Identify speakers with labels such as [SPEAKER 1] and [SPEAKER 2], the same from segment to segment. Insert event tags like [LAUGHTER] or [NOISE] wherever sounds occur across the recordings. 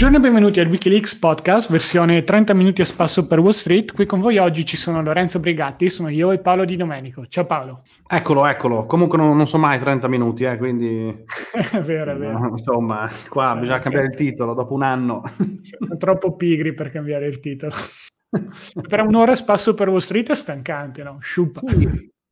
[SPEAKER 1] Buongiorno e benvenuti al Wikileaks podcast, versione 30 minuti a spasso per Wall Street. Qui con voi oggi ci sono Lorenzo Brigatti, sono io e Paolo Di Domenico. Ciao Paolo.
[SPEAKER 2] Eccolo, eccolo. Comunque non, non so mai 30 minuti, eh, quindi... [LAUGHS]
[SPEAKER 1] è vero, è vero.
[SPEAKER 2] Insomma, qua eh, bisogna cambiare il titolo dopo un anno.
[SPEAKER 1] Sono troppo pigri per cambiare il titolo. per un'ora a spasso per Wall Street è stancante, no? Sciupa.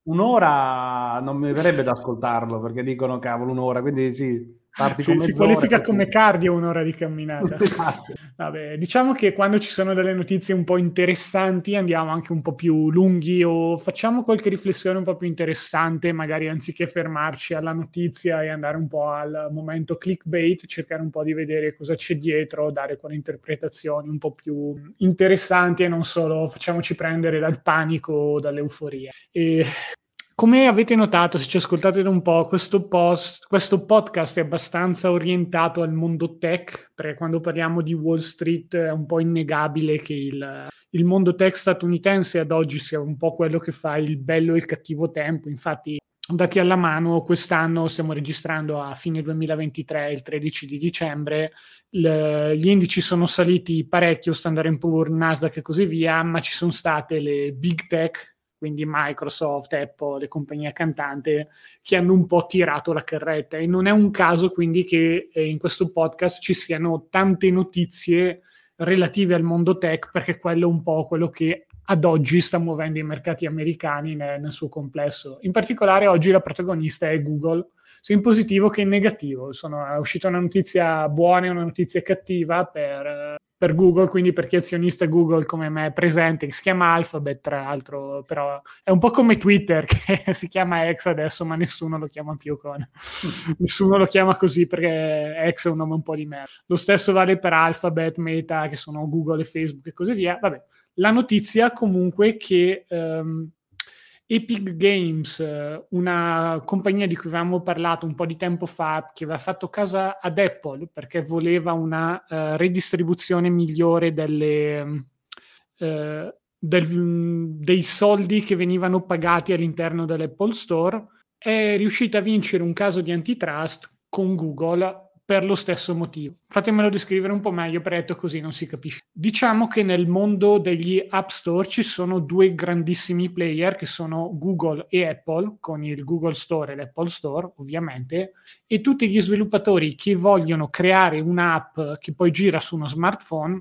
[SPEAKER 2] Un'ora non mi verrebbe da ascoltarlo perché dicono cavolo un'ora, quindi sì
[SPEAKER 1] Parti sì, si qualifica come cardio un'ora di camminata. [LAUGHS] Esatto. Vabbè, diciamo che quando ci sono delle notizie un po' interessanti andiamo anche un po' più lunghi o facciamo qualche riflessione un po' più interessante, magari anziché fermarci alla notizia e andare un po' al momento clickbait, cercare un po' di vedere cosa c'è dietro, dare quelle interpretazioni un po' più interessanti e non solo facciamoci prendere dal panico o dall'euforia. E come avete notato, se ci ascoltate da un po', questo, post, questo, podcast è abbastanza orientato al mondo tech, perché quando parliamo di Wall Street è un po' innegabile che il, il mondo tech statunitense ad oggi sia un po' quello che fa il bello e il cattivo tempo. Infatti, dati alla mano, quest'anno stiamo registrando a fine 2023, il 13 di dicembre, le, gli indici sono saliti parecchio, Standard Poor's, Nasdaq e così via, ma ci sono state le big tech quindi Microsoft, Apple, le compagnie cantanti che hanno un po' tirato la carretta e non è un caso quindi che eh, in questo podcast ci siano tante notizie relative al mondo tech perché quello è un po' quello che ad oggi sta muovendo i mercati americani nel, nel suo complesso. In particolare oggi la protagonista è Google, sia in positivo che in negativo. Sono, è uscita una notizia buona e una notizia cattiva per per Google, quindi per chi è azionista Google come me è presente, che si chiama Alphabet tra l'altro, però è un po' come Twitter [LAUGHS] che si chiama X adesso, ma nessuno lo chiama più con... nessuno lo chiama così perché X è un nome un po' di merda. Lo stesso vale per Alphabet, Meta, che sono Google e Facebook e così via. Vabbè, la notizia comunque che um, Epic Games, una compagnia di cui avevamo parlato un po' di tempo fa, che aveva fatto casa ad Apple perché voleva una uh, redistribuzione migliore delle, uh, del, dei soldi che venivano pagati all'interno dell'Apple Store, è riuscita a vincere un caso di antitrust con Google per lo stesso motivo. Fatemelo descrivere un po' meglio, perché così non si capisce. Diciamo che nel mondo degli App Store ci sono due grandissimi player che sono Google e Apple, con il Google Store e l'Apple Store, ovviamente, e tutti gli sviluppatori che vogliono creare un'app che poi gira su uno smartphone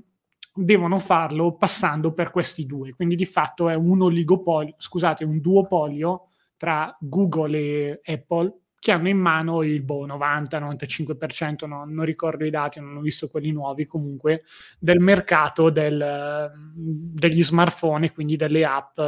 [SPEAKER 1] devono farlo passando per questi due. Quindi di fatto è un oligopolio, scusate, un duopolio tra Google e Apple che hanno in mano il boh, 90-95%, no, non ricordo i dati, non ho visto quelli nuovi comunque, del mercato del, degli smartphone, quindi delle app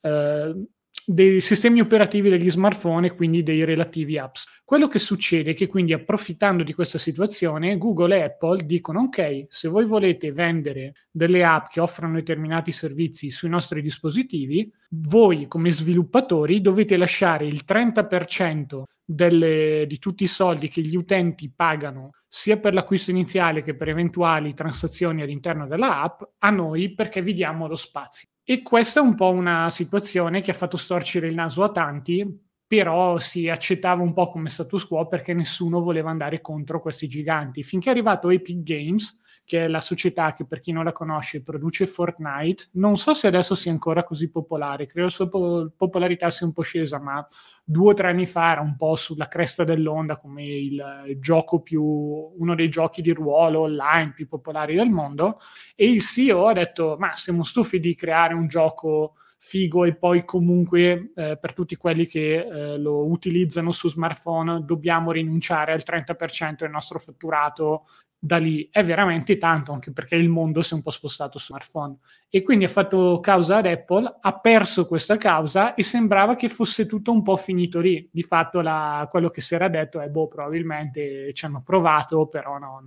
[SPEAKER 1] eh, dei sistemi operativi degli smartphone quindi dei relativi apps. Quello che succede è che quindi approfittando di questa situazione Google e Apple dicono ok, se voi volete vendere delle app che offrono determinati servizi sui nostri dispositivi, voi come sviluppatori dovete lasciare il 30% delle, di tutti i soldi che gli utenti pagano sia per l'acquisto iniziale che per eventuali transazioni all'interno della app a noi perché vi diamo lo spazio. E questa è un po' una situazione che ha fatto storcere il naso a tanti, però si accettava un po' come status quo perché nessuno voleva andare contro questi giganti. Finché è arrivato Epic Games, che è la società che per chi non la conosce produce Fortnite. Non so se adesso sia ancora così popolare, credo la sua popolarità sia un po' scesa, ma due o tre anni fa era un po' sulla cresta dell'onda come il gioco più, uno dei giochi di ruolo online più popolari del mondo. E il CEO ha detto: Ma siamo stufi di creare un gioco figo e poi comunque eh, per tutti quelli che eh, lo utilizzano su smartphone dobbiamo rinunciare al 30% del nostro fatturato da lì è veramente tanto, anche perché il mondo si è un po' spostato su smartphone. E quindi ha fatto causa ad Apple, ha perso questa causa e sembrava che fosse tutto un po' finito lì. Di fatto la, quello che si era detto è, boh, probabilmente ci hanno provato, però non,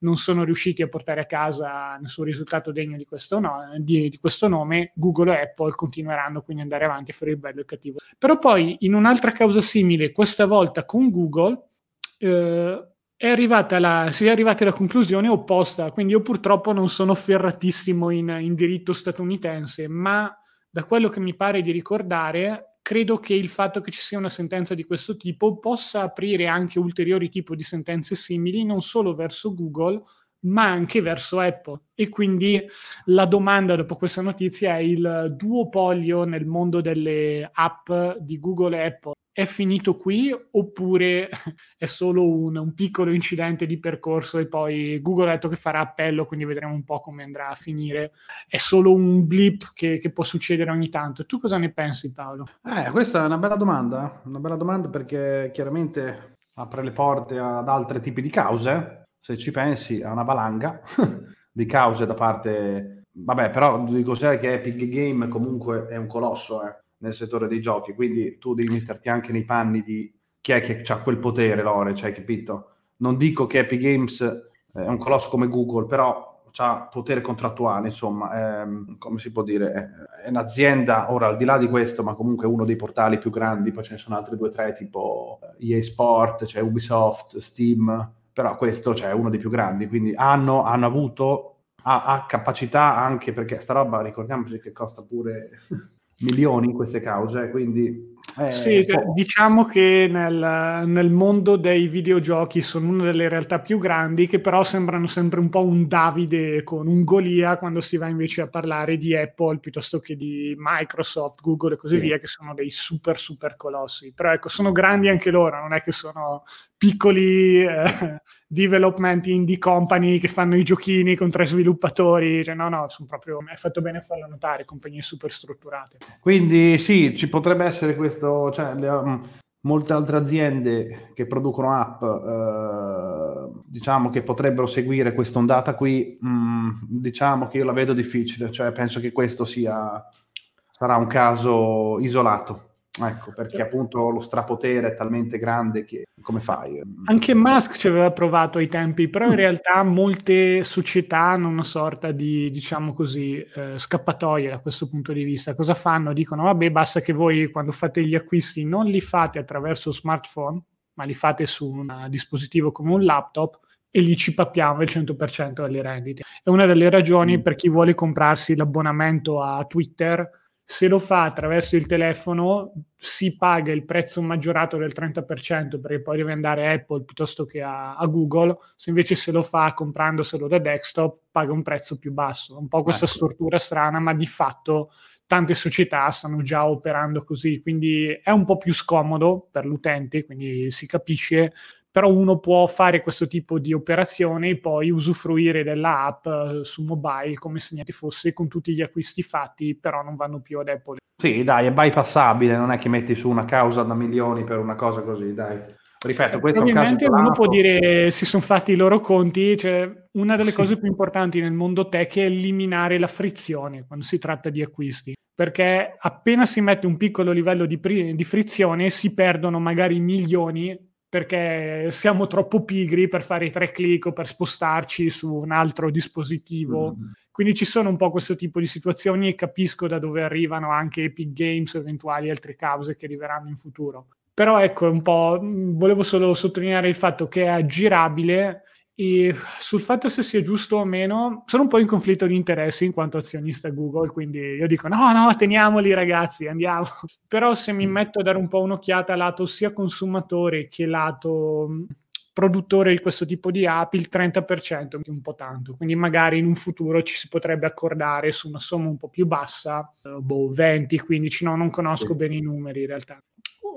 [SPEAKER 1] non sono riusciti a portare a casa nessun risultato degno di questo, no, di, di questo nome. Google e Apple continueranno quindi ad andare avanti a fare il bello e il cattivo. Però poi, in un'altra causa simile, questa volta con Google, eh, è arrivata la, si è arrivati alla conclusione opposta, quindi io purtroppo non sono ferratissimo in, in diritto statunitense, ma da quello che mi pare di ricordare, credo che il fatto che ci sia una sentenza di questo tipo possa aprire anche ulteriori tipi di sentenze simili, non solo verso Google, ma anche verso Apple. E quindi la domanda dopo questa notizia è il duopolio nel mondo delle app di Google e Apple è finito qui oppure [LAUGHS] è solo un, un, piccolo incidente di percorso e poi Google ha detto che farà appello, quindi vedremo un po' come andrà a finire. È solo un blip che, che può succedere ogni tanto. Tu cosa ne pensi Paolo?
[SPEAKER 2] Eh, questa è una bella domanda, una bella domanda perché chiaramente apre le porte ad altri tipi di cause, se ci pensi a una valanga [LAUGHS] di cause da parte... Vabbè, però dico sai che Epic Game comunque è un colosso, eh nel settore dei giochi, quindi tu devi metterti anche nei panni di chi è che ha quel potere, Lore, cioè, capito? Non dico che Epic Games è un colosso come Google, però ha potere contrattuale, insomma, ehm, come si può dire, è un'azienda, ora al di là di questo, ma comunque uno dei portali più grandi, poi ce ne sono altri due o tre, tipo EA Sport, c'è cioè Ubisoft, Steam, però questo cioè, è uno dei più grandi, quindi hanno, hanno avuto, ha, ha, capacità anche, perché sta roba, ricordiamoci che costa pure milioni in queste cause, quindi...
[SPEAKER 1] Eh, sì, po- diciamo che nel, nel, mondo dei videogiochi sono una delle realtà più grandi che però sembrano sempre un po' un Davide con un Golia quando si va invece a parlare di Apple piuttosto che di Microsoft, Google e così sì. via che sono dei super super colossi. Però ecco, sono grandi anche loro, non è che sono piccoli eh, development indie company che fanno i giochini con tre sviluppatori, cioè, no, no, sono proprio, è fatto bene farlo notare, compagnie super strutturate.
[SPEAKER 2] Quindi sì, ci potrebbe essere questo, cioè, le, um, molte altre aziende che producono app, eh, diciamo che potrebbero seguire questa ondata qui, mh, mm, diciamo che io la vedo difficile, cioè penso che questo sia, sarà un caso isolato. Ecco, perché appunto lo strapotere è talmente grande che come fai?
[SPEAKER 1] Anche Musk ci aveva provato ai tempi, però in mm. realtà molte società hanno una sorta di, diciamo così, eh, scappatoia da questo punto di vista. Cosa fanno? Dicono, vabbè, basta che voi quando fate gli acquisti non li fate attraverso smartphone, ma li fate su un dispositivo come un laptop e lì ci pappiamo il 100% delle rendite. È una delle ragioni mm. per chi vuole comprarsi l'abbonamento a Twitter se lo fa attraverso il telefono si paga il prezzo maggiorato del 30% perché poi deve andare a Apple piuttosto che a, a, Google, se invece se lo fa comprandoselo da desktop paga un prezzo più basso. Un po' questa ecco. stortura strana, ma di fatto tante società stanno già operando così, quindi è un po' più scomodo per l'utente, quindi si capisce, però uno può fare questo tipo di operazione e poi usufruire della app eh, su mobile come se niente fosse con tutti gli acquisti fatti, però non vanno più ad Apple.
[SPEAKER 2] Sì, dai, è bypassabile, non è che metti su una causa da milioni per una cosa così, dai. Ripeto, questo è un caso
[SPEAKER 1] uno può dire si sono fatti i loro conti, cioè una delle cose più importanti nel mondo tech è eliminare la frizione quando si tratta di acquisti, perché appena si mette un piccolo livello di, pri- di frizione si perdono magari milioni perché siamo troppo pigri per fare i tre clic o per spostarci su un altro dispositivo. Mm-hmm. Quindi ci sono un po' questo tipo di situazioni e capisco da dove arrivano anche Epic Games o eventuali altre cause che arriveranno in futuro. Però ecco, un po' volevo solo sottolineare il fatto che è aggirabile e sul fatto se sia giusto o meno, sono un po' in conflitto di interessi in quanto azionista Google, quindi io dico no, no, teniamoli ragazzi, andiamo. [LAUGHS] Però se mi mm. metto a dare un po' un'occhiata lato sia consumatore che lato produttore di questo tipo di app, il 30% è un po' tanto. Quindi magari in un futuro ci si potrebbe accordare su una somma un po' più bassa, boh, 20, 15, no, non conosco bene i numeri in realtà.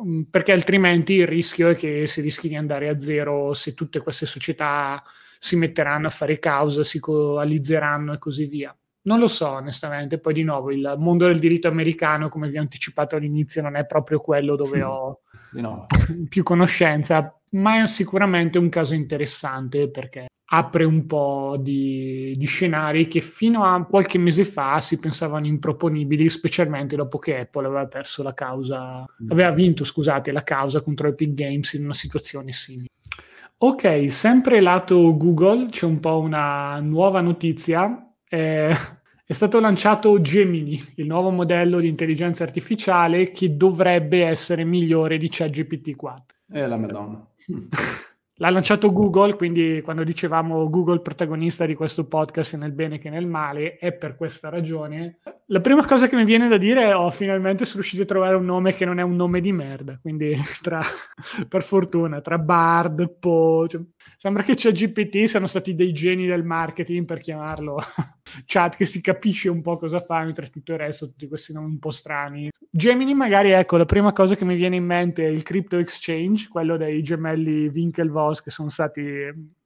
[SPEAKER 1] Mm, perché altrimenti il rischio è che si rischi di andare a zero se tutte queste società si metteranno a fare causa, si coalizzeranno e così via. Non lo so, onestamente. Poi di nuovo, il mondo del diritto americano, come vi ho anticipato all'inizio, non è proprio quello dove ho [LAUGHS] più conoscenza, ma è sicuramente un caso interessante perché apre un po' di, di, scenari che fino a qualche mese fa si pensavano improponibili, specialmente dopo che Apple aveva perso la causa, mm. aveva vinto, scusate, la causa contro Epic Games in una situazione simile. Ok, sempre lato Google c'è un po' una nuova notizia. Eh, è stato lanciato Gemini, il nuovo modello di intelligenza artificiale che dovrebbe essere migliore di ChatGPT 4.
[SPEAKER 2] Eh, la madonna. [LAUGHS]
[SPEAKER 1] l'ha lanciato Google, quindi quando dicevamo Google protagonista di questo podcast nel bene che nel male, è per questa ragione. La prima cosa che mi viene da dire è oh, finalmente sono riuscito a trovare un nome che non è un nome di merda, quindi [LAUGHS] tra, per fortuna, tra Bard, Po, cioè, sembra che c'è GPT siano stati dei geni del marketing per chiamarlo chat che si capisce un po' cosa fa, mentre tutto il resto, tutti questi nomi un po' strani. Gemini magari, ecco, la prima cosa che mi viene in mente è il crypto exchange, quello dei gemelli Winklevoss che sono stati,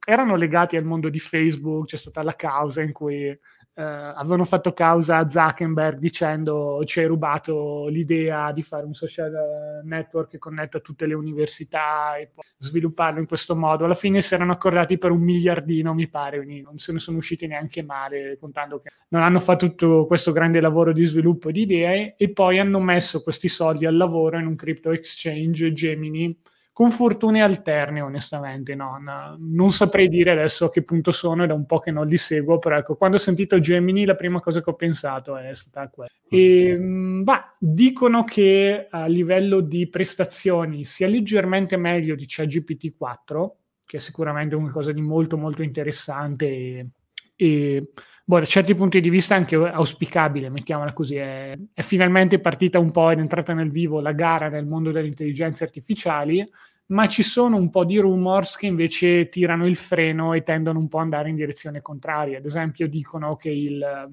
[SPEAKER 1] erano legati al mondo di Facebook, c'è stata la causa in cui eh, avevano fatto causa a Zuckerberg dicendo ci hai rubato l'idea di fare un social eh, network che connetta tutte le università e poi svilupparlo in questo modo. Alla fine si erano accordati per un miliardino, mi pare, non se ne sono usciti neanche male, contando che non hanno fatto tutto questo grande lavoro di sviluppo di idee e poi hanno messo questi soldi al lavoro in un crypto exchange Gemini con fortune alterne, onestamente. No? no? non saprei dire adesso a che punto sono, è da un po' che non li seguo, però ecco, quando ho sentito Gemini, la prima cosa che ho pensato è stata quella. E, mm, bah, dicono che a livello di prestazioni sia leggermente meglio di ChatGPT 4, che è sicuramente qualcosa di molto, molto interessante e, e boh, da certi punti di vista anche auspicabile, mettiamola così. È, è, finalmente partita un po' ed è entrata nel vivo la gara nel mondo delle intelligenze artificiali, ma ci sono un po' di rumors che invece tirano il freno e tendono un po' ad andare in direzione contraria. Ad esempio dicono che il,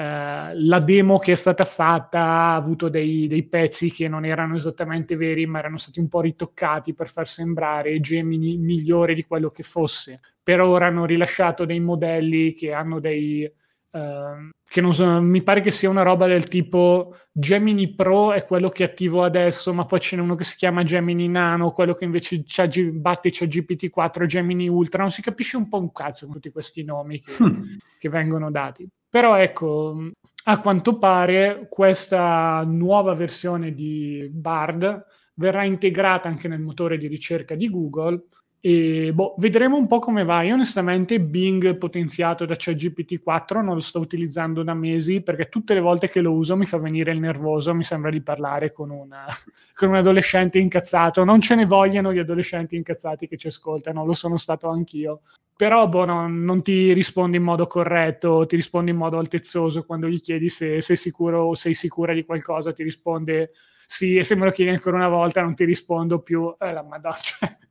[SPEAKER 1] Uh, la demo che è stata fatta ha avuto dei, dei, pezzi che non erano esattamente veri, ma erano stati un po' ritoccati per far sembrare Gemini migliore di quello che fosse per ora hanno rilasciato dei modelli che hanno dei... Uh, che non so, mi pare che sia una roba del tipo Gemini Pro è quello che attivo adesso, ma poi ce n'è uno che si chiama Gemini Nano, quello che invece c'ha, batte c'è GPT-4, Gemini Ultra, non si capisce un po' un cazzo con tutti questi nomi che, hmm. che vengono dati. Però ecco, a quanto pare questa nuova versione di Bard verrà integrata anche nel motore di ricerca di Google e boh, vedremo un po' come va. Io onestamente Bing potenziato da ChatGPT 4 non lo sto utilizzando da mesi perché tutte le volte che lo uso mi fa venire il nervoso, mi sembra di parlare con, una, [LAUGHS] con un adolescente incazzato. Non ce ne vogliono gli adolescenti incazzati che ci ascoltano, lo sono stato anch'io. Però boh, no, non ti risponde in modo corretto, ti risponde in modo altezzoso quando gli chiedi se sei sicuro o sei sicura di qualcosa, ti risponde sì, e se me lo chiedi ancora una volta non ti rispondo più, eh, la madonna.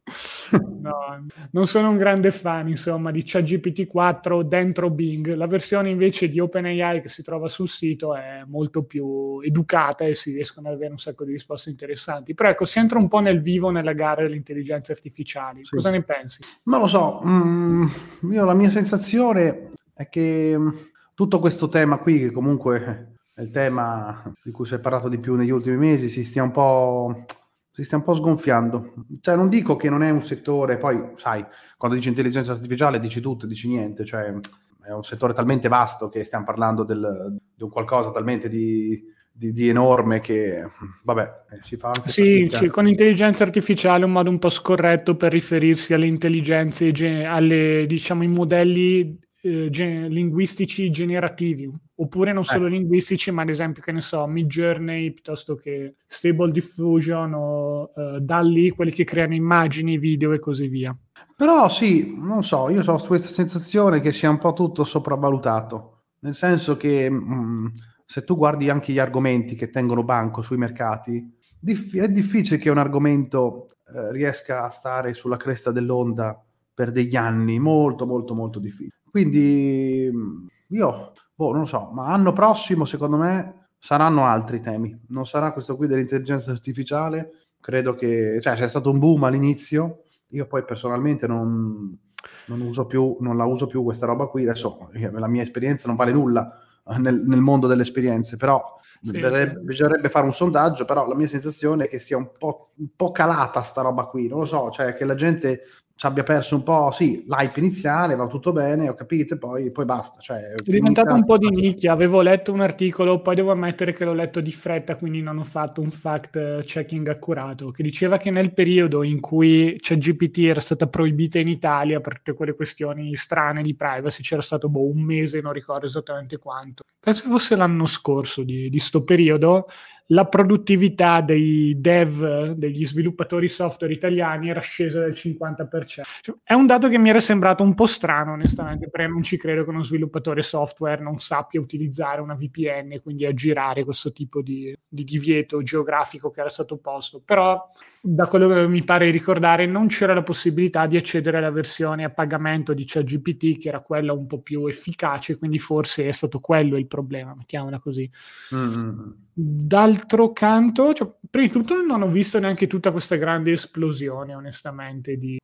[SPEAKER 1] [LAUGHS] No, non sono un grande fan, insomma, di ChatGPT 4 dentro Bing. La versione invece di OpenAI che si trova sul sito è molto più educata e si riescono ad avere un sacco di risposte interessanti. Però ecco, si entra un po' nel vivo nella gara delle intelligenze artificiali. Sì. Cosa ne pensi?
[SPEAKER 2] Non lo so, mm, io la mia sensazione è che mm, tutto questo tema qui, che comunque il tema di cui si è parlato di più negli ultimi mesi, si stia un po', si stia un po' sgonfiando. Cioè, non dico che non è un settore, poi, sai, quando dici intelligenza artificiale dici tutto, dici niente, cioè è un settore talmente vasto che stiamo parlando del, di un qualcosa talmente di, di, di, enorme che, vabbè, eh, si fa anche...
[SPEAKER 1] Sì, sì, con intelligenza artificiale è un modo un po' scorretto per riferirsi alle intelligenze, alle, diciamo, i modelli eh, gen- linguistici generativi, oppure non solo eh. linguistici, ma ad esempio, che ne so, Mid Journey piuttosto che Stable Diffusion o uh, DALI, quelli che creano immagini, video e così via.
[SPEAKER 2] Però sì, non so, io ho questa sensazione che sia un po' tutto sopravvalutato, nel senso che mh, mm, se tu guardi anche gli argomenti che tengono banco sui mercati, diff- è difficile che un argomento eh, riesca a stare sulla cresta dell'onda per degli anni, molto molto molto difficile. Quindi io, boh, non lo so, ma anno prossimo secondo me saranno altri temi. Non sarà questo qui dell'intelligenza artificiale. Credo che, cioè, c'è stato un boom all'inizio. Io poi personalmente non, non uso più, non la uso più questa roba qui. Adesso la mia esperienza non vale nulla eh, nel, nel mondo delle esperienze, però sì, bisognerebbe, sì. bisognerebbe fare un sondaggio, però la mia sensazione è che sia un po', un po', calata sta roba qui, non lo so, cioè che la gente ci abbia perso un po', sì, l'hype iniziale, va tutto bene, ho capito, poi, poi basta. Cioè, è
[SPEAKER 1] diventato un po' di nicchia, avevo letto un articolo, poi devo ammettere che l'ho letto di fretta, quindi non ho fatto un fact checking accurato, che diceva che nel periodo in cui ChatGPT era stata proibita in Italia per tutte quelle questioni strane di privacy, c'era stato boh, un mese, non ricordo esattamente quanto. Penso che fosse l'anno scorso di, di sto periodo, la produttività dei dev, degli sviluppatori software italiani era scesa del 50%. Cioè, è un dato che mi era sembrato un po' strano, onestamente, perché non ci credo che uno sviluppatore software non sappia utilizzare una VPN, quindi aggirare questo tipo di, di divieto geografico che era stato posto. Però da quello che mi pare ricordare, non c'era la possibilità di accedere alla versione a pagamento di ChatGPT, che era quella un po' più efficace, quindi forse è stato quello il problema, mettiamola così. Mm-hmm. D'altro canto, cioè, prima di tutto non ho visto neanche tutta questa grande esplosione, onestamente, di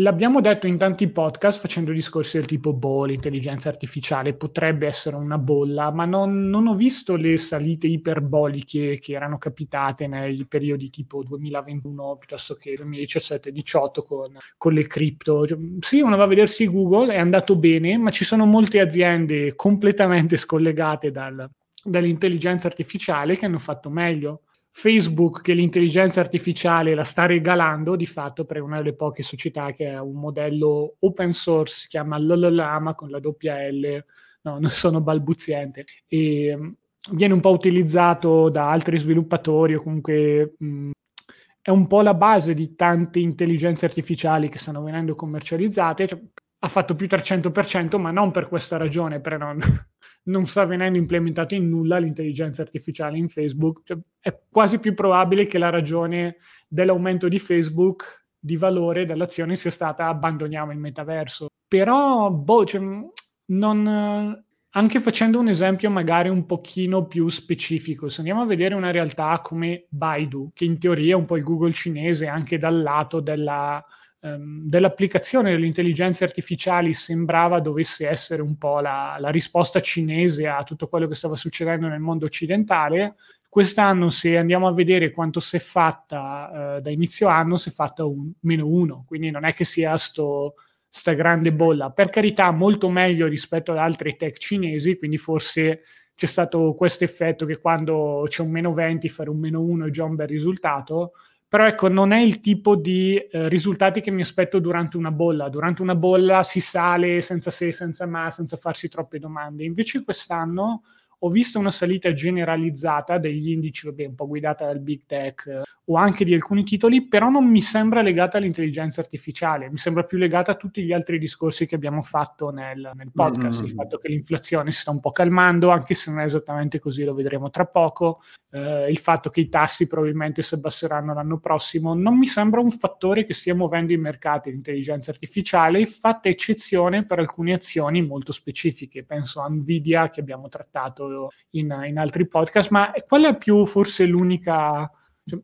[SPEAKER 1] L'abbiamo detto in tanti podcast facendo discorsi del tipo, boh, l'intelligenza artificiale potrebbe essere una bolla, ma non, non ho visto le salite iperboliche che erano capitate nei periodi tipo 2021 piuttosto che 2017-18 con, con, le cripto. Cioè, sì, uno va a vedersi Google, è andato bene, ma ci sono molte aziende completamente scollegate dal, dall'intelligenza artificiale che hanno fatto meglio. Facebook che l'intelligenza artificiale la sta regalando di fatto per una delle poche società che ha un modello open source, si chiama LLLAMA con la doppia L, no, non sono balbuziente, e mm, viene un po' utilizzato da altri sviluppatori o comunque mh, mm, è un po' la base di tante intelligenze artificiali che stanno venendo commercializzate, cioè, ha fatto più 300%, ma non per questa ragione, per non non sta venendo implementato in nulla l'intelligenza artificiale in Facebook. Cioè, è quasi più probabile che la ragione dell'aumento di Facebook di valore dell'azione sia stata abbandoniamo il metaverso. Però, boh, cioè, non, anche facendo un esempio magari un pochino più specifico, se andiamo a vedere una realtà come Baidu, che in teoria è un po' il Google cinese anche dal lato della ehm, dell'applicazione delle intelligenze artificiali sembrava dovesse essere un po' la, la risposta cinese a tutto quello che stava succedendo nel mondo occidentale. Quest'anno, se andiamo a vedere quanto si è fatta eh, da inizio anno, si è fatta un, meno uno, quindi non è che sia sto, sta grande bolla. Per carità, molto meglio rispetto ad altri tech cinesi, quindi forse c'è stato questo effetto che quando c'è un meno 20 fare un meno 1 è già un bel risultato però ecco, non è il tipo di eh, risultati che mi aspetto durante una bolla. Durante una bolla si sale senza se, senza ma, senza farsi troppe domande. Invece quest'anno ho visto una salita generalizzata degli indici, vabbè, un po' guidata dal big tech eh, o anche di alcuni titoli, però non mi sembra legata all'intelligenza artificiale, mi sembra più legata a tutti gli altri discorsi che abbiamo fatto nel, nel podcast, mm-hmm. il fatto che l'inflazione si sta un po' calmando, anche se non è esattamente così, lo vedremo tra poco, eh, il fatto che i tassi probabilmente si abbasseranno l'anno prossimo, non mi sembra un fattore che stia muovendo i mercati l'intelligenza artificiale, fatta eccezione per alcune azioni molto specifiche, penso a Nvidia che abbiamo trattato in, in altri podcast, ma qual è più forse l'unica... Cioè,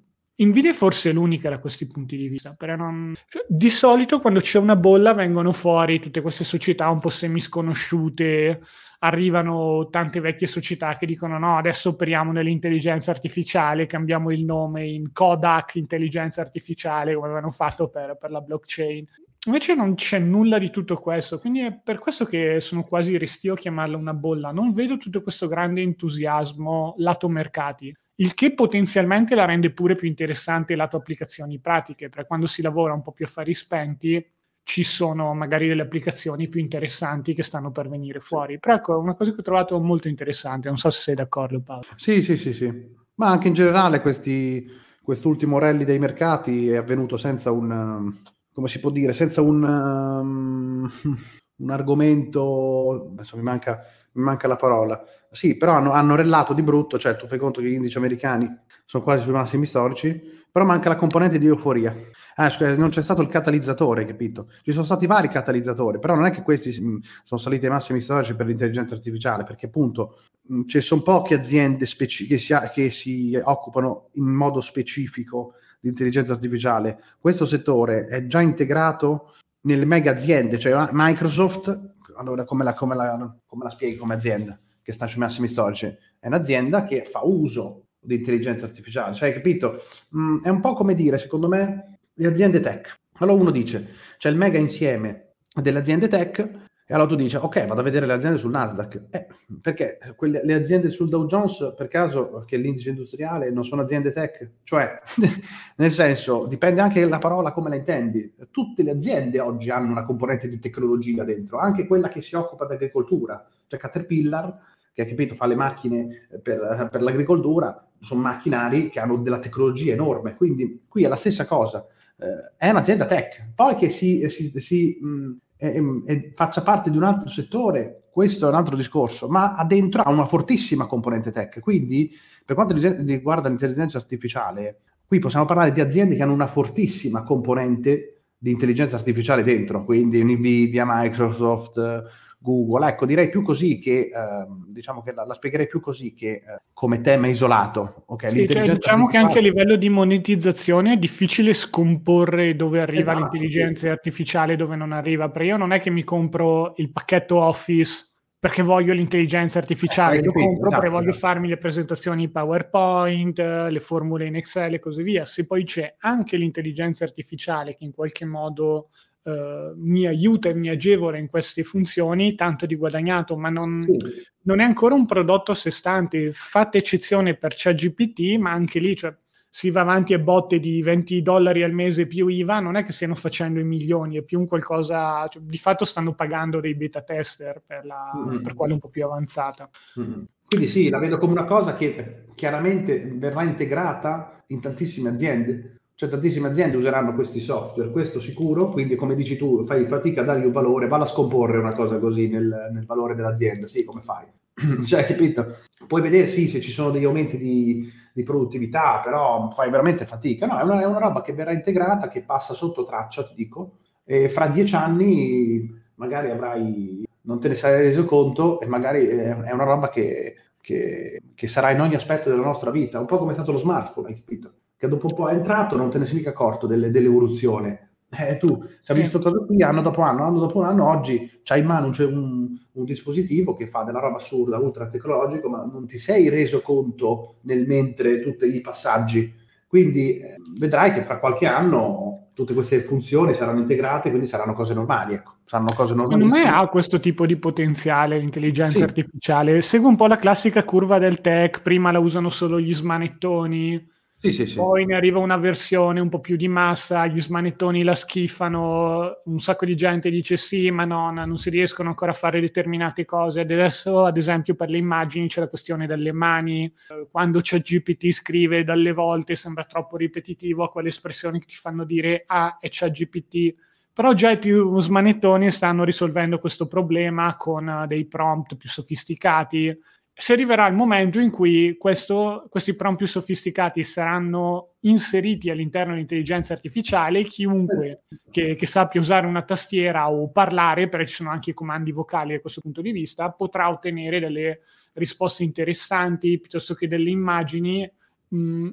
[SPEAKER 1] Nvidia è forse l'unica da questi punti di vista, non... cioè, di solito quando c'è una bolla vengono fuori tutte queste società un po' semisconosciute, arrivano tante vecchie società che dicono no, adesso operiamo nell'intelligenza artificiale, cambiamo il nome in Kodak intelligenza artificiale come avevano fatto per, per la blockchain. Invece non c'è nulla di tutto questo, quindi è per questo che sono quasi restio a chiamarla una bolla. Non vedo tutto questo grande entusiasmo lato mercati, il che potenzialmente la rende pure più interessante lato applicazioni pratiche, perché quando si lavora un po' più affari spenti ci sono magari delle applicazioni più interessanti che stanno per venire fuori. Però ecco, è una cosa che ho trovato molto interessante, non so se sei d'accordo Paolo.
[SPEAKER 2] Sì, sì, sì, sì. Ma anche in generale questi, quest'ultimo rally dei mercati è avvenuto senza un come si può dire, senza un, um, [LAUGHS] un argomento, adesso mi manca, mi manca, la parola, sì, però hanno, hanno, rellato di brutto, cioè tu fai conto che gli indici americani sono quasi sui massimi storici, però manca la componente di euforia. Ah, scusa, non c'è stato il catalizzatore, capito? Ci sono stati vari catalizzatori, però non è che questi mh, sono saliti ai massimi storici per l'intelligenza artificiale, perché appunto mh, ci sono poche aziende speci- che, si, che si occupano in modo specifico di intelligenza artificiale, questo settore è già integrato nelle mega aziende, cioè Microsoft, allora come la, come la, come la spieghi come azienda che sta sui massimi storici? È un'azienda che fa uso di intelligenza artificiale, cioè capito? Mm, è un po' come dire, secondo me, le aziende tech. Allora uno dice, c'è il mega insieme delle aziende tech e allora tu dici, ok, vado a vedere le aziende sul Nasdaq. Eh, perché quelle, le aziende sul Dow Jones, per caso, che è l'indice industriale, non sono aziende tech? Cioè, [LAUGHS] nel senso, dipende anche la parola come la intendi. Tutte le aziende oggi hanno una componente di tecnologia dentro, anche quella che si occupa di agricoltura. Cioè Caterpillar che capito, fa le macchine per, per l'agricoltura, sono macchinari che hanno della tecnologia enorme, quindi qui è la stessa cosa. Eh, è un'azienda tech, poi che si, si, si mh, e, e faccia parte di un altro settore, questo è un altro discorso, ma ha dentro ha una fortissima componente tech. Quindi, per quanto riguarda l'intelligenza artificiale, qui possiamo parlare di aziende che hanno una fortissima componente di intelligenza artificiale dentro, quindi Nvidia, Microsoft, Google. Ecco, direi più così che, eh, diciamo che la, la, spiegherei più così che eh, come tema isolato. Okay?
[SPEAKER 1] Sì, cioè, diciamo che anche a livello di monetizzazione è difficile scomporre dove arriva esatto, l'intelligenza sì. artificiale e dove non arriva, perché io non è che mi compro il pacchetto Office perché voglio l'intelligenza artificiale, eh, lo compro esatto, perché voglio esatto. farmi le presentazioni in PowerPoint, le formule in Excel e così via. Se poi c'è anche l'intelligenza artificiale che in qualche modo Uh, mi aiuta e mi agevola in queste funzioni, tanto di guadagnato, ma non, sì. non, è ancora un prodotto a sé stante. Fate eccezione per ChatGPT, ma anche lì cioè, si va avanti a botte di 20 dollari al mese più IVA, non è che stiano facendo i milioni, è più un qualcosa, cioè, di fatto stanno pagando dei beta tester per, la, mm-hmm. per quella un po' più avanzata.
[SPEAKER 2] Mm-hmm. Quindi sì, la vedo come una cosa che chiaramente verrà integrata in tantissime aziende cioè tantissime aziende useranno questi software, questo sicuro, quindi come dici tu fai fatica a dargli un valore, valla a scomporre una cosa così nel, nel valore dell'azienda, sì, come fai? [CLEARS THROAT] cioè, capito? Puoi vedere sì se ci sono degli aumenti di, di produttività, però fai veramente fatica. No, è una, è una, roba che verrà integrata, che passa sotto traccia, ti dico, e fra dieci anni magari avrai, non te ne sarai reso conto e magari è una roba che, che, che sarà in ogni aspetto della nostra vita, un po' come è stato lo smartphone, hai capito? Che dopo un po' è entrato non te ne sei mica accorto delle, dell'evoluzione. Eh, tu hai visto cosa qui anno dopo anno, anno dopo anno, oggi c'hai in mano c'è un, un, dispositivo che fa della roba assurda, ultra tecnologico, ma non ti sei reso conto nel mentre tutti i passaggi. Quindi eh, vedrai che fra qualche anno tutte queste funzioni saranno integrate, quindi saranno cose normali. Ecco. Saranno cose
[SPEAKER 1] normali. Secondo me ha questo tipo di potenziale l'intelligenza sì. artificiale. Segue un po' la classica curva del tech, prima la usano solo gli smanettoni sì, sì, sì. Poi ne arriva una versione un po' più di massa, gli smanettoni la schifano, un sacco di gente dice sì, ma no, non si riescono ancora a fare determinate cose. Adesso, ad esempio, per le immagini c'è la questione delle mani. Quando c'è GPT scrive dalle volte sembra troppo ripetitivo a quelle espressioni che ti fanno dire ah, è c'è GPT. Però già i più smanettoni stanno risolvendo questo problema con dei prompt più sofisticati si arriverà il momento in cui questo, questi prompt più sofisticati saranno inseriti all'interno dell'intelligenza artificiale, chiunque che, che, sappia usare una tastiera o parlare, perché ci sono anche i comandi vocali da questo punto di vista, potrà ottenere delle risposte interessanti piuttosto che delle immagini. Mh,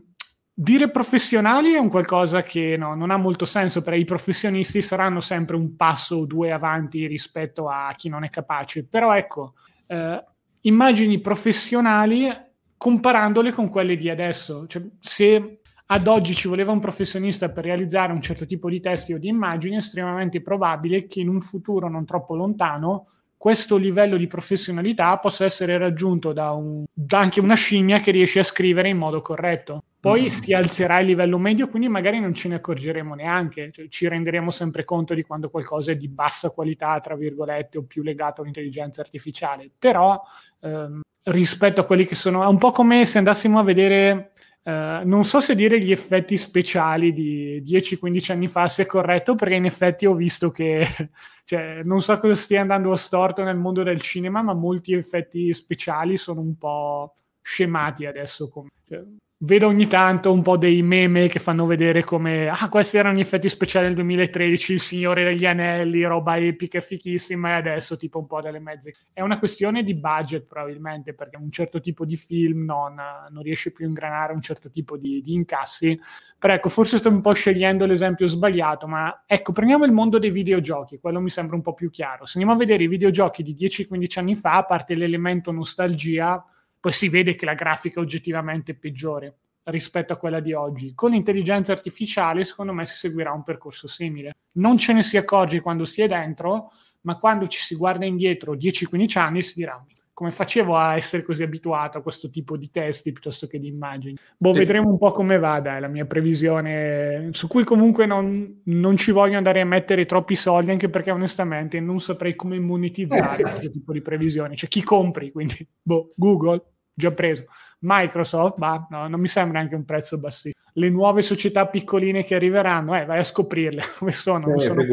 [SPEAKER 1] dire professionali è un qualcosa che no, non ha molto senso, perché i professionisti saranno sempre un passo o due avanti rispetto a chi non è capace, però ecco... Eh, immagini professionali comparandole con quelle di adesso. Cioè, se ad oggi ci voleva un professionista per realizzare un certo tipo di testi o di immagini, è estremamente probabile che in un futuro non troppo lontano questo livello di professionalità possa essere raggiunto da, un, da anche una scimmia che riesce a scrivere in modo corretto. Poi mm. si alzerà il livello medio, quindi magari non ce ne accorgeremo neanche, cioè, ci renderemo sempre conto di quando qualcosa è di bassa qualità, tra virgolette, o più legato all'intelligenza artificiale. Però ehm, rispetto a quelli che sono, è un po' come se andassimo a vedere Uh, non so se dire gli effetti speciali di 10-15 anni fa è corretto, perché in effetti ho visto che [LAUGHS] cioè, non so cosa stia andando a storto nel mondo del cinema, ma molti effetti speciali sono un po' scemati adesso. Come, cioè, vedo ogni tanto un po' dei meme che fanno vedere come ah questi erano gli effetti speciali del 2013 il Signore degli Anelli roba epica fichissima e adesso tipo un po' delle mezze. È una questione di budget probabilmente perché un certo tipo di film non, non riesce più a ingranare un certo tipo di, di incassi. Però ecco forse sto un po' scegliendo l'esempio sbagliato ma ecco prendiamo il mondo dei videogiochi quello mi sembra un po' più chiaro. Se andiamo a vedere i videogiochi di 10-15 anni fa a parte l'elemento nostalgia poi si vede che la grafica è oggettivamente peggiore rispetto a quella di oggi. Con l'intelligenza artificiale, secondo me, si seguirà un percorso simile. Non ce ne si accorge quando si è dentro, ma quando ci si guarda indietro 10-15 anni si dirà come facevo a essere così abituato a questo tipo di testi piuttosto che di immagini. Boh, sì. vedremo un po' come vada, è la mia previsione, su cui comunque non, non, ci voglio andare a mettere troppi soldi, anche perché onestamente non saprei come monetizzare eh. questo tipo di previsioni. Cioè, chi compri? Quindi, [LAUGHS] boh, Google, già preso. Microsoft, bah, no, non mi sembra anche un prezzo bassissimo. Le nuove società piccoline che arriveranno, eh, vai a scoprirle [LAUGHS] come sono. Eh, sono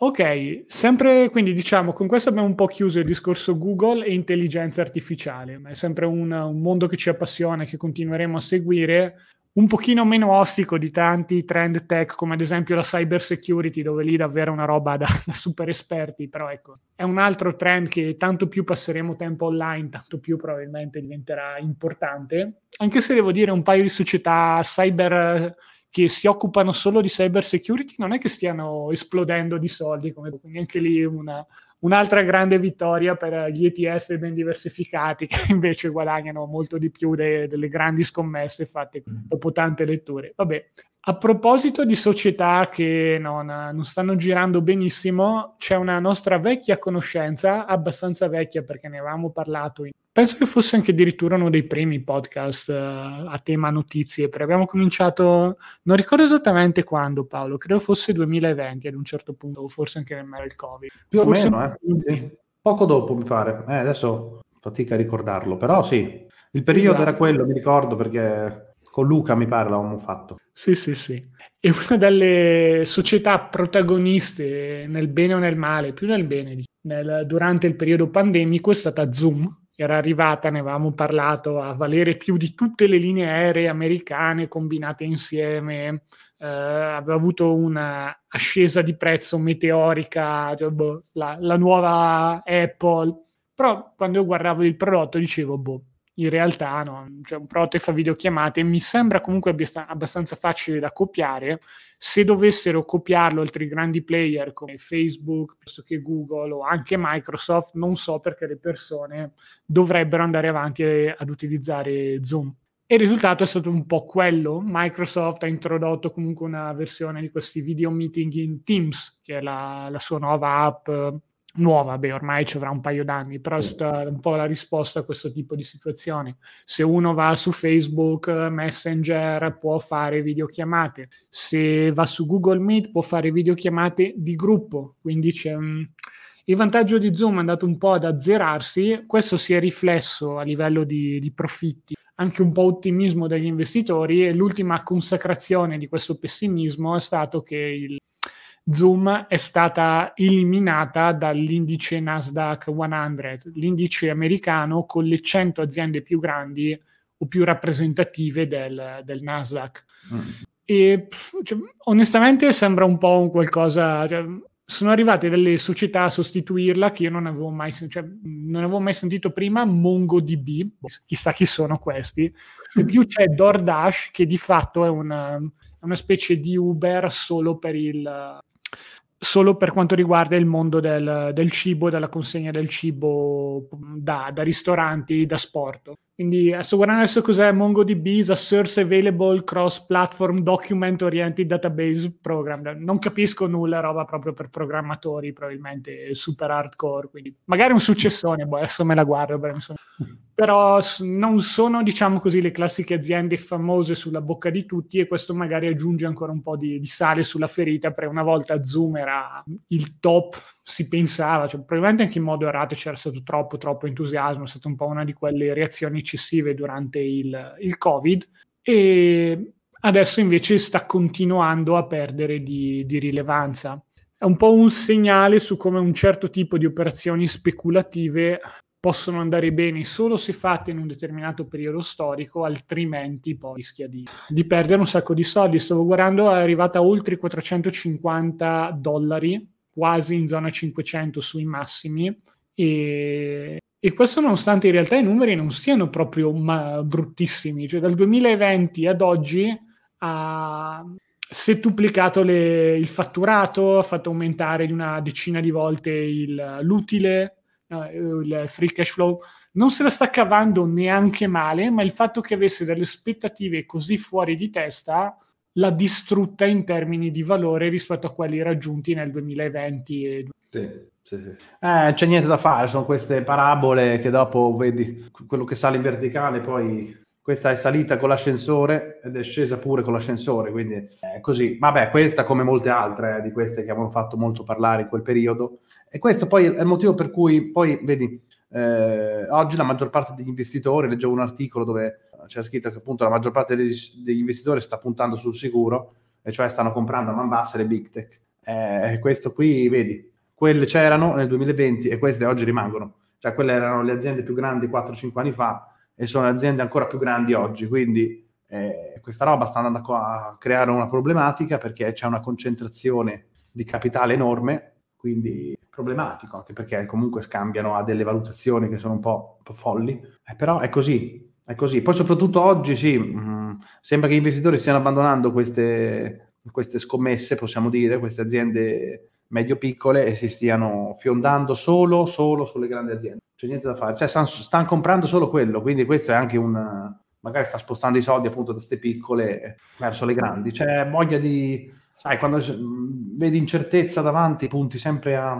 [SPEAKER 1] Ok, sempre quindi diciamo con questo abbiamo un po' chiuso il discorso Google e intelligenza artificiale, ma è sempre un, un mondo che ci appassiona e che continueremo a seguire, un pochino meno ostico di tanti trend tech come ad esempio la cyber security dove lì davvero è una roba da, [LAUGHS] da, super esperti, però ecco, è un altro trend che tanto più passeremo tempo online, tanto più probabilmente diventerà importante, anche se devo dire un paio di società cyber che si occupano solo di cyber security non è che stiano esplodendo di soldi, come, quindi anche lì una, un'altra grande vittoria per gli ETF ben diversificati [LAUGHS] che invece guadagnano molto di più de, delle grandi scommesse fatte dopo tante letture. Vabbè, a proposito di società che non, non, stanno girando benissimo, c'è una nostra vecchia conoscenza, abbastanza vecchia perché ne avevamo parlato. In... Penso che fosse anche addirittura uno dei primi podcast uh, a tema notizie, perché abbiamo cominciato, non ricordo esattamente quando Paolo, credo fosse 2020 ad un certo punto, o forse anche nel del Covid.
[SPEAKER 2] Più forse o meno, eh. Poco dopo mi pare, eh, adesso fatica a ricordarlo, però sì, il periodo esatto. era quello, mi ricordo perché con Luca mi pare l'avevamo fatto.
[SPEAKER 1] Sì, sì, sì. E una delle società protagoniste nel bene o nel male, più nel bene, nel, durante il periodo pandemico è stata Zoom. Era arrivata, ne avevamo parlato, a valere più di tutte le linee aeree americane combinate insieme. Eh, aveva avuto una ascesa di prezzo meteorica, cioè, boh, la, la nuova Apple. Però quando io guardavo il prodotto dicevo, boh, in realtà no, cioè un che fa videochiamate mi sembra comunque abbastanza facile da copiare. Se dovessero copiarlo altri grandi player come Facebook, piuttosto che Google o anche Microsoft, non so perché le persone dovrebbero andare avanti ad utilizzare Zoom. E il risultato è stato un po' quello. Microsoft ha introdotto comunque una versione di questi video meeting in Teams, che è la, la sua nuova app nuova, beh ormai ci avrà un paio d'anni, però è stata un po' la risposta a questo tipo di situazioni. Se uno va su Facebook Messenger può fare videochiamate, se va su Google Meet può fare videochiamate di gruppo, quindi c'è un... Il vantaggio di Zoom è andato un po' ad azzerarsi, questo si è riflesso a livello di, di profitti, anche un po' ottimismo degli investitori. E l'ultima consacrazione di questo pessimismo è stato che il Zoom è stata eliminata dall'indice Nasdaq 100, l'indice americano con le 100 aziende più grandi o più rappresentative del, del Nasdaq. Mm. E cioè, onestamente sembra un po' un qualcosa. Cioè, sono arrivate delle società a sostituirla che io non avevo mai, cioè, non avevo mai sentito prima, MongoDB, chissà chi sono questi, e più c'è DoorDash che di fatto è una, una specie di Uber solo per il, solo per quanto riguarda il mondo del, del cibo, della consegna del cibo da, da ristoranti, da sport. Quindi sto guardando adesso cos'è MongoDB a Source Available Cross-Platform Document Oriented Database Program. Non capisco nulla, roba proprio per programmatori, probabilmente super hardcore, quindi magari un successone, boh, adesso me la guardo. Però non sono, diciamo così, le classiche aziende famose sulla bocca di tutti e questo magari aggiunge ancora un po' di, di sale sulla ferita, perché una volta Zoom era il top si pensava, cioè, probabilmente anche in modo errato c'era stato troppo, troppo entusiasmo, è stata un po' una di quelle reazioni eccessive durante il, il Covid e adesso invece sta continuando a perdere di, di rilevanza. È un po' un segnale su come un certo tipo di operazioni speculative possono andare bene solo se fatte in un determinato periodo storico, altrimenti poi rischia di, di, perdere un sacco di soldi. Stavo guardando, è arrivata a oltre 450 dollari quasi in zona 500 sui massimi e, e questo nonostante in realtà i numeri non siano proprio ma, bruttissimi, cioè dal 2020 ad oggi ha settuplicato le, il fatturato, ha fatto aumentare di una decina di volte il, l'utile, il free cash flow, non se la sta cavando neanche male, ma il fatto che avesse delle aspettative così fuori di testa l'ha distrutta in termini di valore rispetto a quelli raggiunti nel 2020. E...
[SPEAKER 2] Sì, sì, sì. Eh, c'è niente da fare, sono queste parabole che dopo vedi quello che sale in verticale, poi questa è salita con l'ascensore ed è scesa pure con l'ascensore, quindi è così. Vabbè, questa come molte altre eh, di queste che avevano fatto molto parlare in quel periodo. E questo poi è il motivo per cui, poi vedi, eh, oggi la maggior parte degli investitori, leggevo un articolo dove c'è scritto che appunto la maggior parte degli, degli investitori sta puntando sul sicuro, e cioè stanno comprando a man bassa le big tech. Eh, questo qui, vedi, quelle c'erano nel 2020 e queste oggi rimangono. Cioè, quelle erano le aziende più grandi 4-5 anni fa e sono aziende ancora più grandi oggi. Quindi eh, questa roba sta andando a creare una problematica perché c'è una concentrazione di capitale enorme, quindi problematico, anche perché comunque scambiano a delle valutazioni che sono un po', un po folli. Eh, però è così, è così. Poi soprattutto oggi sì, mh, mm, sembra che gli investitori stiano abbandonando queste, queste scommesse, possiamo dire, queste aziende medio-piccole e si stiano fiondando solo, solo sulle grandi aziende. C'è niente da fare. Cioè, stanno, stanno comprando solo quello, quindi questo è anche un... magari sta spostando i soldi appunto da queste piccole verso le grandi. C'è voglia di... sai, quando vedi incertezza davanti, punti sempre a,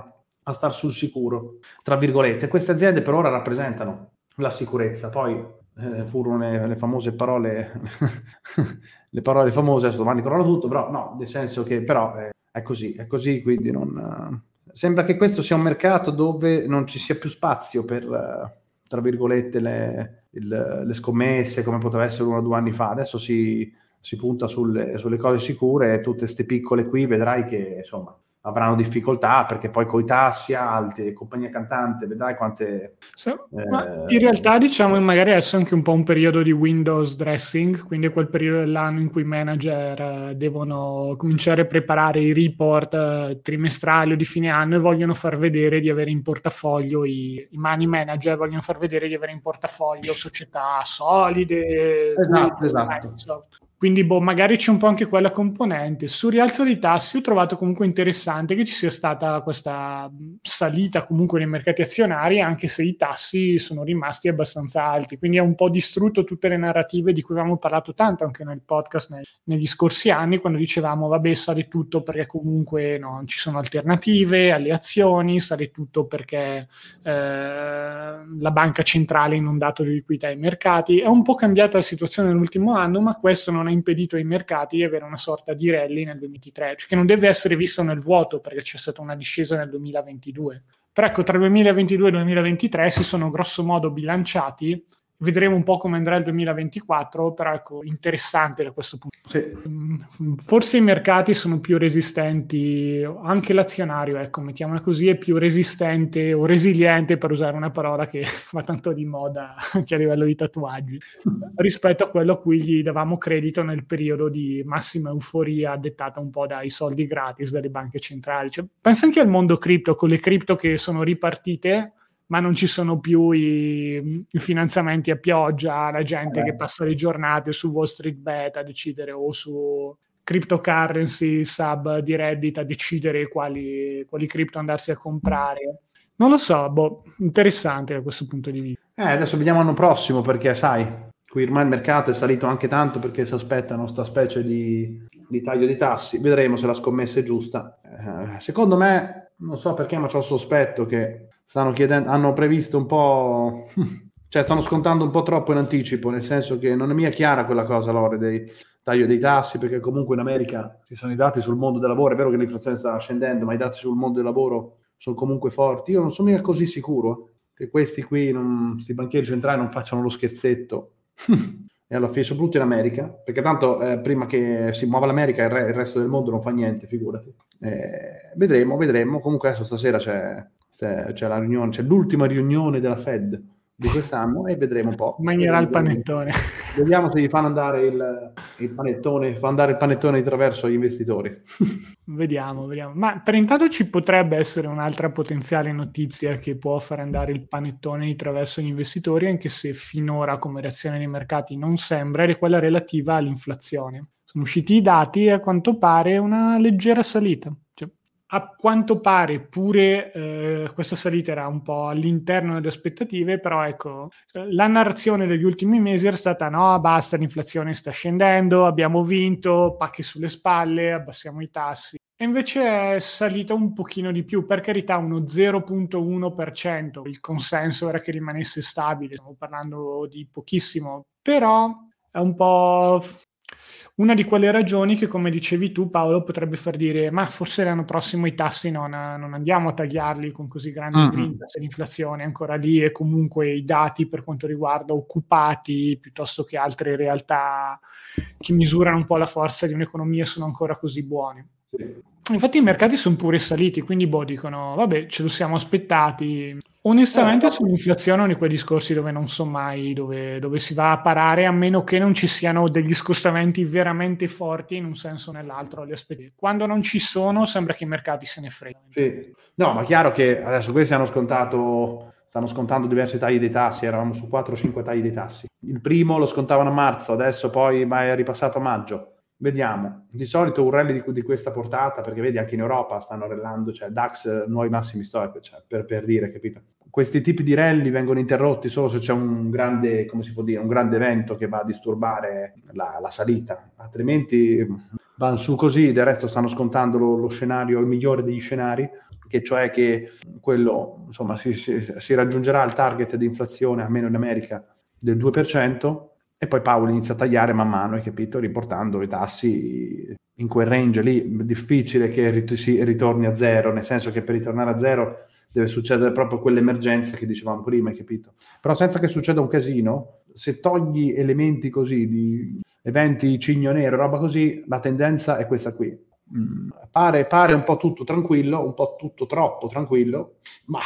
[SPEAKER 2] a star sul sicuro, tra virgolette. Queste aziende per ora rappresentano la sicurezza. Poi eh, furono le, le, famose parole, [LAUGHS] le parole famose, adesso domani crolla tutto, però no, nel senso che però... Eh, è così, è così, quindi non... Sembra che questo sia un mercato dove non ci sia più spazio per, tra virgolette, le, il, le scommesse come poteva essere uno o due anni fa. Adesso si, si punta sulle, sulle, cose sicure e tutte queste piccole qui vedrai che insomma avranno difficoltà perché poi con i tassi alti, compagnia cantante, vedrai quante...
[SPEAKER 1] Sì, eh, in realtà diciamo magari adesso è anche un po' un periodo di Windows dressing, quindi è quel periodo dell'anno in cui i manager eh, devono cominciare a preparare i report eh, trimestrali o di fine anno e vogliono far vedere di avere in portafoglio, i, i money manager vogliono far vedere di avere in portafoglio società solide.
[SPEAKER 2] Esatto, esatto. Microsoft.
[SPEAKER 1] Quindi, boh, magari c'è un po' anche quella componente. Sul rialzo dei tassi ho trovato comunque interessante che ci sia stata questa salita comunque nei mercati azionari, anche se i tassi sono rimasti abbastanza alti. Quindi ha un po' distrutto tutte le narrative di cui avevamo parlato tanto anche nel podcast nei, negli scorsi anni, quando dicevamo, vabbè, sale tutto perché comunque no, ci sono alternative alle azioni, sale tutto perché eh, la banca centrale ha inondato di liquidità ai mercati. È un po' cambiata la situazione nell'ultimo anno, ma questo non ha impedito ai mercati di avere una sorta di rally nel 2023, cioè che non deve essere visto nel vuoto perché c'è stata una discesa nel 2022. Però ecco, tra 2022 e 2023 si sono grosso modo bilanciati Vedremo un po' come andrà il 2024, però ecco, interessante da questo punto.
[SPEAKER 2] Sì.
[SPEAKER 1] Mm, forse i mercati sono più resistenti, anche l'azionario, ecco, mettiamola così, è più resistente o resiliente, per usare una parola che [LAUGHS] va tanto di moda [LAUGHS] anche a livello di tatuaggi, [LAUGHS] rispetto a quello a cui gli davamo credito nel periodo di massima euforia dettata un po' dai soldi gratis dalle banche centrali. Cioè, pensa anche al mondo cripto, con le cripto che sono ripartite ma non ci sono più i, i finanziamenti a pioggia, la gente eh. che passa le giornate su Wall Street Bet a decidere o su cryptocurrency sub di Reddit a decidere quali, quali cripto andarsi a comprare. Non lo so, boh, interessante da questo punto di vista.
[SPEAKER 2] Eh, adesso vediamo l'anno prossimo perché, sai, qui ormai il mercato è salito anche tanto perché si aspettano questa specie di, di, taglio di tassi. Vedremo se la scommessa è giusta. Eh, secondo me, non so perché, ma ho il sospetto che stanno chiedendo, hanno previsto un po', [LAUGHS] cioè stanno scontando un po' troppo in anticipo, nel senso che non è mia chiara quella cosa, Lore, dei taglio dei tassi, perché comunque in America ci sono i dati sul mondo del lavoro, è vero che l'inflazione sta scendendo, ma i dati sul mondo del lavoro sono comunque forti. Io non sono mica così sicuro che questi qui, questi banchieri centrali non facciano lo scherzetto. [LAUGHS] e alla fine, soprattutto in America, perché tanto eh, prima che si muova l'America il, re, il, resto del mondo non fa niente, figurati. Eh, vedremo, vedremo. Comunque adesso stasera c'è c'è, la riunione, c'è l'ultima riunione della Fed di quest'anno e vedremo un po'.
[SPEAKER 1] Mangerà il panettone.
[SPEAKER 2] Vediamo se gli fanno andare il, il panettone, fa andare il panettone attraverso gli investitori.
[SPEAKER 1] vediamo, vediamo. Ma per intanto ci potrebbe essere un'altra potenziale notizia che può far andare il panettone attraverso gli investitori, anche se finora come reazione dei mercati non sembra, ed è quella relativa all'inflazione. Sono usciti i dati e a quanto pare una leggera salita a quanto pare pure eh, questa salita era un po' all'interno delle aspettative, però ecco, la narrazione degli ultimi mesi era stata no, basta, l'inflazione sta scendendo, abbiamo vinto, pacche sulle spalle, abbassiamo i tassi. e invece è salita un pochino di più, per carità uno 0.1%, il consenso era che rimanesse stabile, stiamo parlando di pochissimo, però è un po' una di quelle ragioni che, come dicevi tu, Paolo, potrebbe far dire: ma forse l'anno prossimo i tassi non, non andiamo a tagliarli con così grande mm-hmm. grinta se l'inflazione è ancora lì e comunque i dati per quanto riguarda occupati piuttosto che altre realtà che misurano un po' la forza di un'economia sono ancora così buoni. Sì. Infatti i mercati sono pure saliti, quindi boh, dicono, vabbè, ce lo siamo aspettati. Onestamente eh, sull'inflazione è uno di quei discorsi dove non so mai dove, dove, si va a parare, a meno che non ci siano degli scostamenti veramente forti in un senso o nell'altro. Quando non ci sono, sembra che i mercati se ne freghino.
[SPEAKER 2] Sì. No, ma chiaro che adesso questi hanno scontato stanno scontando diversi tagli dei tassi, eravamo su 4 o 5 tagli dei tassi. Il primo lo scontavano a marzo, adesso poi ma è ripassato a maggio. Vediamo, di solito un rally di, di, questa portata, perché vedi anche in Europa stanno rallando, cioè DAX nuovi massimi storici, cioè, per, per, dire, capito? Questi tipi di rally vengono interrotti solo se c'è un grande, come si può dire, un grande evento che va a disturbare la, la salita, altrimenti vanno su così, del resto stanno scontando lo, lo, scenario, il migliore degli scenari, che cioè che quello, insomma, si, si, si raggiungerà il target di inflazione, almeno in America, del 2%, e poi Paolo inizia a tagliare man mano, hai capito, riportando i tassi in quel range lì. Difficile che rit- si ritorni a zero, nel senso che per ritornare a zero deve succedere proprio quell'emergenza che dicevamo prima, hai capito? Però senza che succeda un casino, se togli elementi così di eventi cigno nero, roba così, la tendenza è questa qui. Mm, pare, pare un po' tutto tranquillo, un po' tutto troppo tranquillo, ma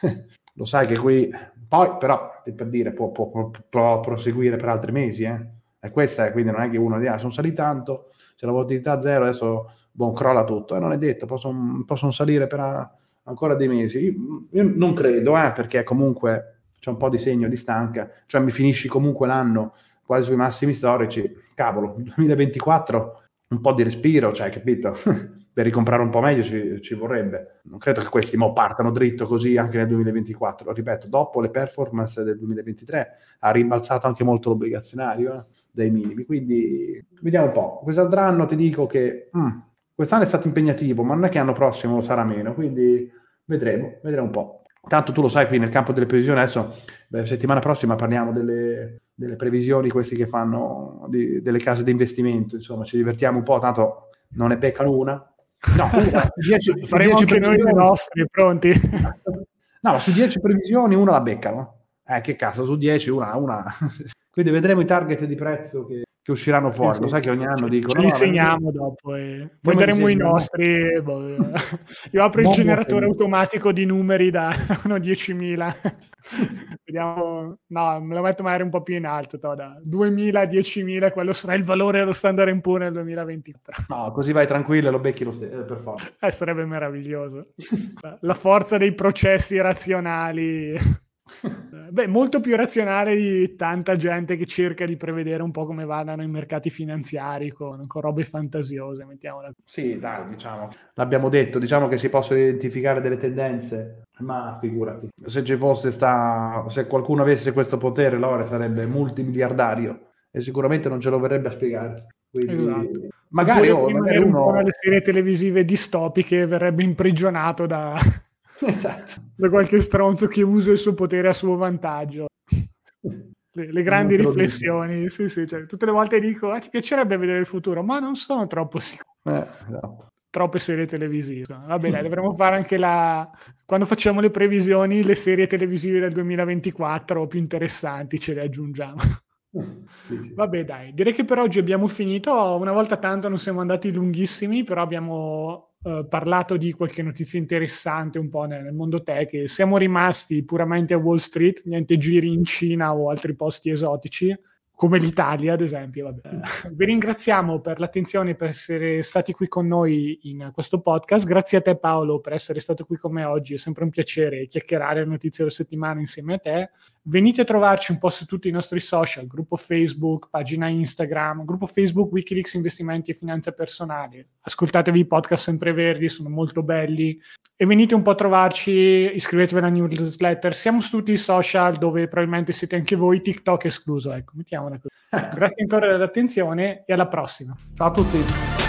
[SPEAKER 2] [LAUGHS] lo sai che qui poi però, per dire, può, può, può, proseguire per altri mesi, eh? E questa è, quindi non è che uno dica, ah, sono saliti tanto, c'è la volatilità zero, adesso boh, crolla tutto. E non è detto, possono, possono salire per a, ancora dei mesi. Io, io non credo, eh, perché comunque c'è un po' di segno di stanca, cioè mi finisci comunque l'anno quasi sui massimi storici. Cavolo, 2024 un po' di respiro, cioè, capito? [LAUGHS] per ricomprare un po' meglio ci, ci, vorrebbe. Non credo che questi mo partano dritto così anche nel 2024. Ripeto, dopo le performance del 2023 ha rimbalzato anche molto l'obbligazionario eh, dai minimi. Quindi vediamo un po'. Quest'altro anno ti dico che mm, quest'anno è stato impegnativo, ma non è che l'anno prossimo sarà meno. Quindi vedremo, vedremo un po'. Tanto tu lo sai qui nel campo delle previsioni, adesso beh, settimana prossima parliamo delle, delle previsioni, questi che fanno di, delle case di investimento, insomma ci divertiamo un po', tanto non ne beccano una,
[SPEAKER 1] No, 10, faremo anche noi le nostre, pronti?
[SPEAKER 2] No, su 10 previsioni una la beccano. Eh, che cazzo, su 10 una, una. [LAUGHS] Quindi vedremo i target di prezzo che, che usciranno fuori. Sì, Lo sai che ogni anno dicono...
[SPEAKER 1] Li segniamo dopo e poi daremo i nostri. Boh, io apro il generatore automatico di numeri da [LAUGHS] 10.000. Vediamo, no, me lo metto magari un po' più in alto, to, da 2.000 a 10.000, quello sarà il valore dello standard in pure nel 2024.
[SPEAKER 2] No, così vai tranquillo e lo becchi lo stesso, eh, per forza.
[SPEAKER 1] Eh, sarebbe meraviglioso. La forza dei processi razionali Beh, molto più razionale di tanta gente che cerca di prevedere un po' come vadano i mercati finanziari con, con robe fantasiose, mettiamola
[SPEAKER 2] Sì, dai, diciamo, l'abbiamo detto, diciamo che si possono identificare delle tendenze, ma figurati, se ci fosse sta, se qualcuno avesse questo potere, Lore sarebbe multimiliardario e sicuramente non ce lo verrebbe a spiegare. Quindi, esatto. magari, oh, magari uno...
[SPEAKER 1] una delle serie televisive distopiche verrebbe imprigionato da [LAUGHS] esatto. da qualche stronzo che usa il suo potere a suo vantaggio. Le, le [LAUGHS] grandi riflessioni, sì, sì, cioè, tutte le volte dico, ah, ti piacerebbe vedere il futuro, ma non sono troppo sicuro. Eh, esatto. Troppe serie televisive. Vabbè, dai, [LAUGHS] dovremmo fare anche la... Quando facciamo le previsioni, le serie televisive del 2024 più interessanti ce le aggiungiamo. Sì, sì. Vabbè, dai, direi che per oggi abbiamo finito. Una volta tanto non siamo andati lunghissimi, però abbiamo eh, parlato di qualche notizia interessante un po' nel, nel, mondo tech. Siamo rimasti puramente a Wall Street, niente giri in Cina o altri posti esotici come l'Italia, ad esempio. Vabbè. Vi ringraziamo per l'attenzione per essere stati qui con noi in questo podcast. Grazie a te, Paolo, per essere stato qui con me oggi. È sempre un piacere chiacchierare le notizie della settimana insieme a te. Venite a trovarci un po' su tutti i nostri social, gruppo Facebook, pagina Instagram, gruppo Facebook Wikileaks Investimenti e Finanza Personali. Ascoltatevi i podcast sempre verdi, sono molto belli. E venite un po' a trovarci, iscrivetevi alla newsletter. Siamo su tutti i social dove probabilmente siete anche voi, TikTok escluso. Ecco, mettiamola così. Grazie ancora dell'attenzione e alla prossima.
[SPEAKER 2] Ciao a tutti.